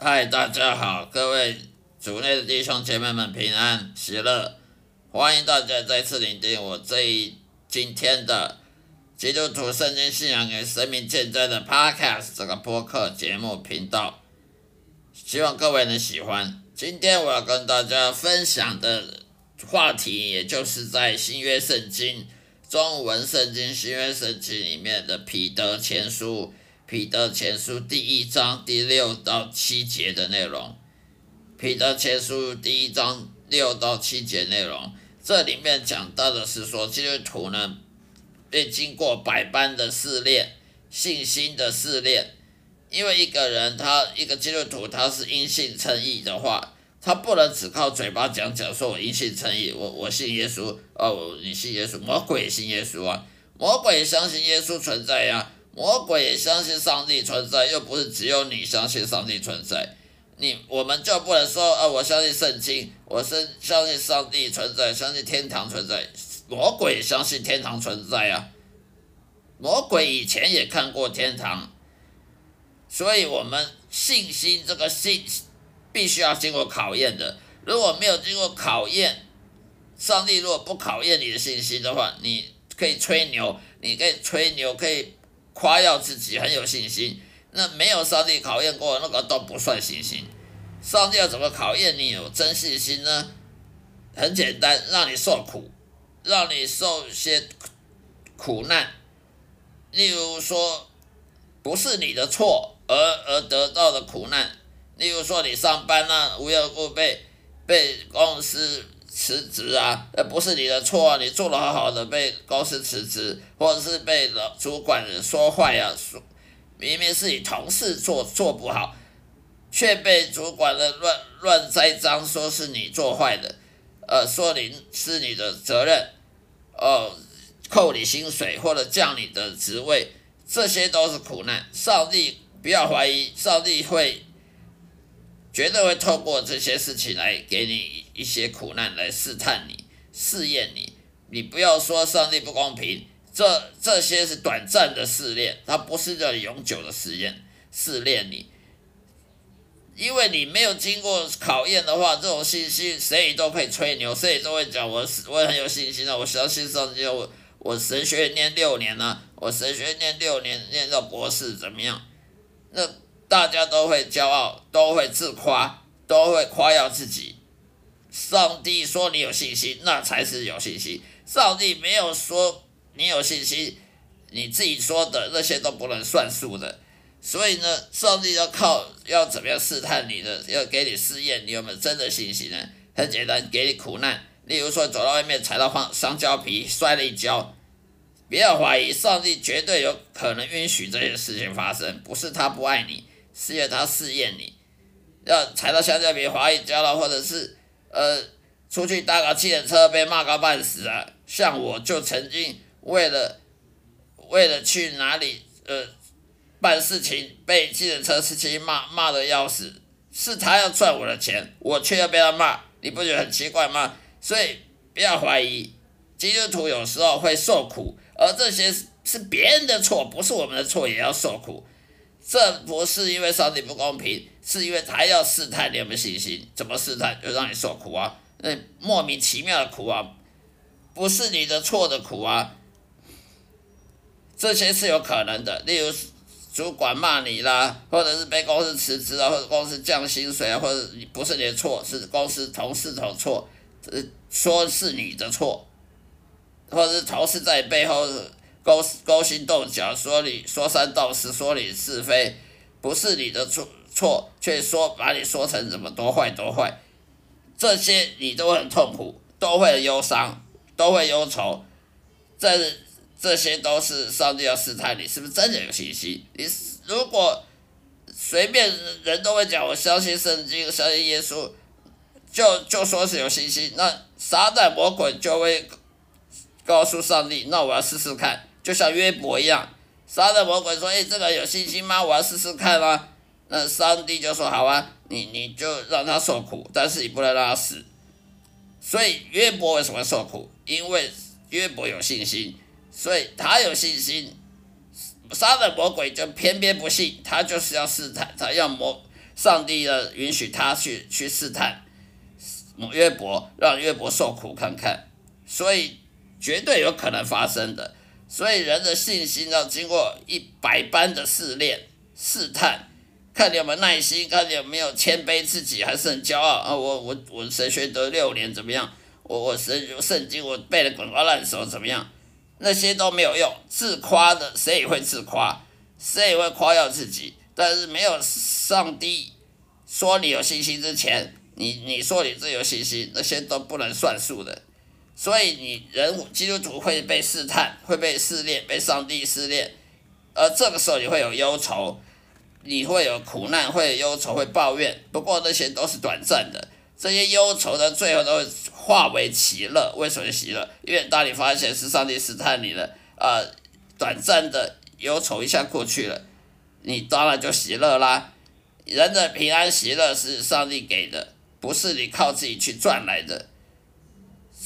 嗨，大家好，各位主内的弟兄姐妹们平安喜乐，欢迎大家再次聆听我这一今天的基督徒圣经信仰与生命见证的 Podcast 这个播客节目频道，希望各位能喜欢。今天我要跟大家分享的话题，也就是在新约圣经中文圣经新约圣经里面的彼得前书。彼得前书第一章第六到七节的内容，彼得前书第一章六到七节内容，这里面讲到的是说，基督徒呢，被经过百般的试炼，信心的试炼，因为一个人他一个基督徒他是因信称义的话，他不能只靠嘴巴讲讲说我因信称义，我我信耶稣，哦，你信耶稣，魔鬼信耶稣啊，魔鬼相信耶稣存在呀。魔鬼也相信上帝存在，又不是只有你相信上帝存在。你我们就不能说，啊，我相信圣经，我是相信上帝存在，相信天堂存在。魔鬼也相信天堂存在啊，魔鬼以前也看过天堂，所以我们信心这个信必须要经过考验的。如果没有经过考验，上帝如果不考验你的信心的话，你可以吹牛，你可以吹牛，可以。夸耀自己很有信心，那没有上帝考验过那个都不算信心。上帝要怎么考验你有真信心呢？很简单，让你受苦，让你受些苦难。例如说，不是你的错而而得到的苦难。例如说，你上班呢，无缘无故被被公司。辞职啊，那不是你的错啊！你做的好好的，被公司辞职，或者是被老主管人说坏啊，说明明是你同事做做不好，却被主管的乱乱栽赃，说是你做坏的，呃，说你是你的责任，哦，扣你薪水或者降你的职位，这些都是苦难。上帝不要怀疑，上帝会。绝对会透过这些事情来给你一些苦难，来试探你、试验你。你不要说上帝不公平，这这些是短暂的试炼，它不是叫永久的试验、试炼你。因为你没有经过考验的话，这种信心谁都可以吹牛，谁都会讲我我很有信心啊，我相信上帝，我我神学念六年了，我神学念六年念到博士怎么样？那。大家都会骄傲，都会自夸，都会夸耀自己。上帝说你有信心，那才是有信心。上帝没有说你有信心，你自己说的那些都不能算数的。所以呢，上帝要靠要怎么样试探你的，要给你试验你有没有真的信心呢？很简单，给你苦难。例如说，走到外面踩到香香蕉皮，摔了一跤，不要怀疑，上帝绝对有可能允许这些事情发生，不是他不爱你。是因为他试验你，要踩到香蕉皮滑一跤了，或者是呃出去搭个汽车被骂个半死啊！像我就曾经为了为了去哪里呃办事情被汽车司机骂骂的要死，是他要赚我的钱，我却要被他骂，你不觉得很奇怪吗？所以不要怀疑，基督徒有时候会受苦，而这些是别人的错，不是我们的错，也要受苦。这不是因为上帝不公平，是因为他要试探你有没有信心。怎么试探？就让你受苦啊，那莫名其妙的苦啊，不是你的错的苦啊。这些是有可能的，例如主管骂你啦，或者是被公司辞职啊，或者公司降薪水啊，或者不是你的错，是公司同事的错，说是你的错，或者是同事在背后。勾勾心斗角，说你说三道四，说你是非，不是你的错错，却说把你说成怎么多坏多坏，这些你都很痛苦，都会忧伤，都会忧愁，这这些都是上帝要试探你是不是真的有信心。你如果随便人都会讲我相信圣经，相信耶稣，就就说是有信心，那撒旦魔鬼就会告诉上帝，那我要试试看。就像约伯一样，杀的魔鬼说：“哎，这个有信心吗？我要试试看啊。”那上帝就说：“好啊，你你就让他受苦，但是你不能让他死。”所以约伯为什么受苦？因为约伯有信心，所以他有信心。杀的魔鬼就偏偏不信，他就是要试探，他要魔上帝呢允许他去去试探约伯，让约伯受苦看看，所以绝对有可能发生的。所以人的信心要经过一百般的试炼、试探，看你有没有耐心，看你有没有谦卑自己，还是很骄傲啊！我我我神学得六年怎么样？我我神圣经我背的滚瓜烂熟怎么样？那些都没有用，自夸的谁也会自夸，谁也会夸耀自己，但是没有上帝说你有信心之前，你你说你自己有信心，那些都不能算数的。所以你人基督徒会被试探，会被试炼，被上帝试炼，而这个时候你会有忧愁，你会有苦难，会有忧愁，会抱怨。不过那些都是短暂的，这些忧愁呢，最后都会化为喜乐。为什么喜乐？因为当你发现是上帝试探你了，啊，短暂的忧愁一下过去了，你当然就喜乐啦。人的平安喜乐是上帝给的，不是你靠自己去赚来的。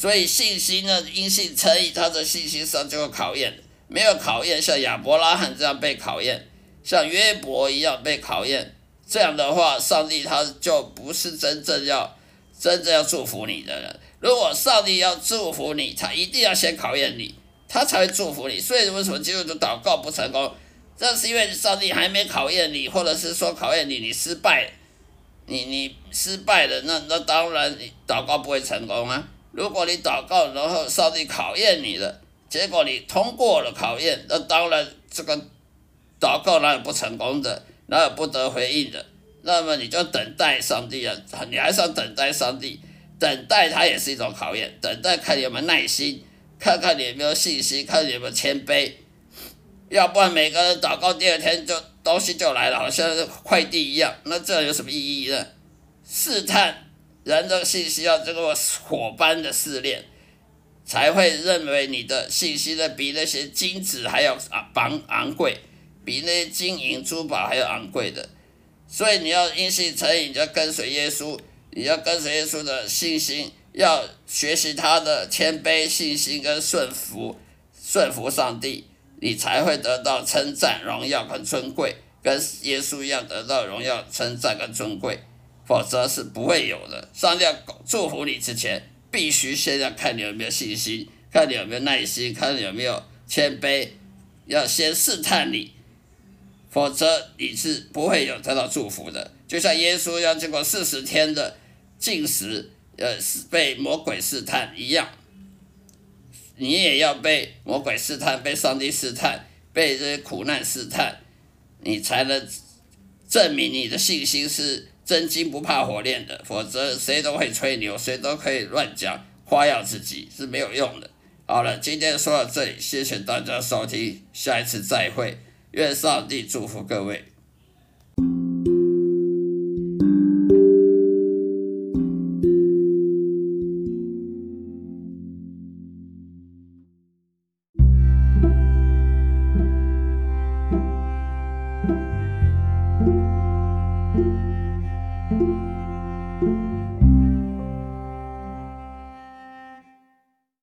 所以信心呢，因信称义，他的信心上就有考验，没有考验，像亚伯拉罕这样被考验，像约伯一样被考验，这样的话，上帝他就不是真正要真正要祝福你的人。如果上帝要祝福你，他一定要先考验你，他才会祝福你。所以为什么基督徒祷告不成功？这是因为上帝还没考验你，或者是说考验你，你失败，你你失败了，那那当然你祷告不会成功啊。如果你祷告，然后上帝考验你了，结果你通过了考验，那当然这个祷告哪有不成功的，哪有不得回应的？那么你就等待上帝啊，你还是要等待上帝，等待他也是一种考验，等待看你有没有耐心，看看你有没有信心，看你有没有谦卑，要不然每个人祷告第二天就东西就来了，好像快递一样，那这有什么意义呢？试探。人的信息要这个火般的试炼，才会认为你的信息呢比那些金子还要昂昂贵，比那些金银珠宝还要昂贵的。所以你要因信成瘾，你要跟随耶稣，你要跟随耶稣的信心，要学习他的谦卑、信心跟顺服，顺服上帝，你才会得到称赞、荣耀跟尊贵，跟耶稣一样得到荣耀、称赞跟尊贵。否则是不会有的。上帝要祝福你之前，必须先要看你有没有信心，看你有没有耐心，看你有没有谦卑，要先试探你，否则你是不会有得到祝福的。就像耶稣要经过四十天的禁食，呃，被魔鬼试探一样，你也要被魔鬼试探，被上帝试探，被这些苦难试探，你才能证明你的信心是。真金不怕火炼的，否则谁都会吹牛，谁都可以乱讲花耀自己是没有用的。好了，今天说到这里，谢谢大家收听，下一次再会，愿上帝祝福各位。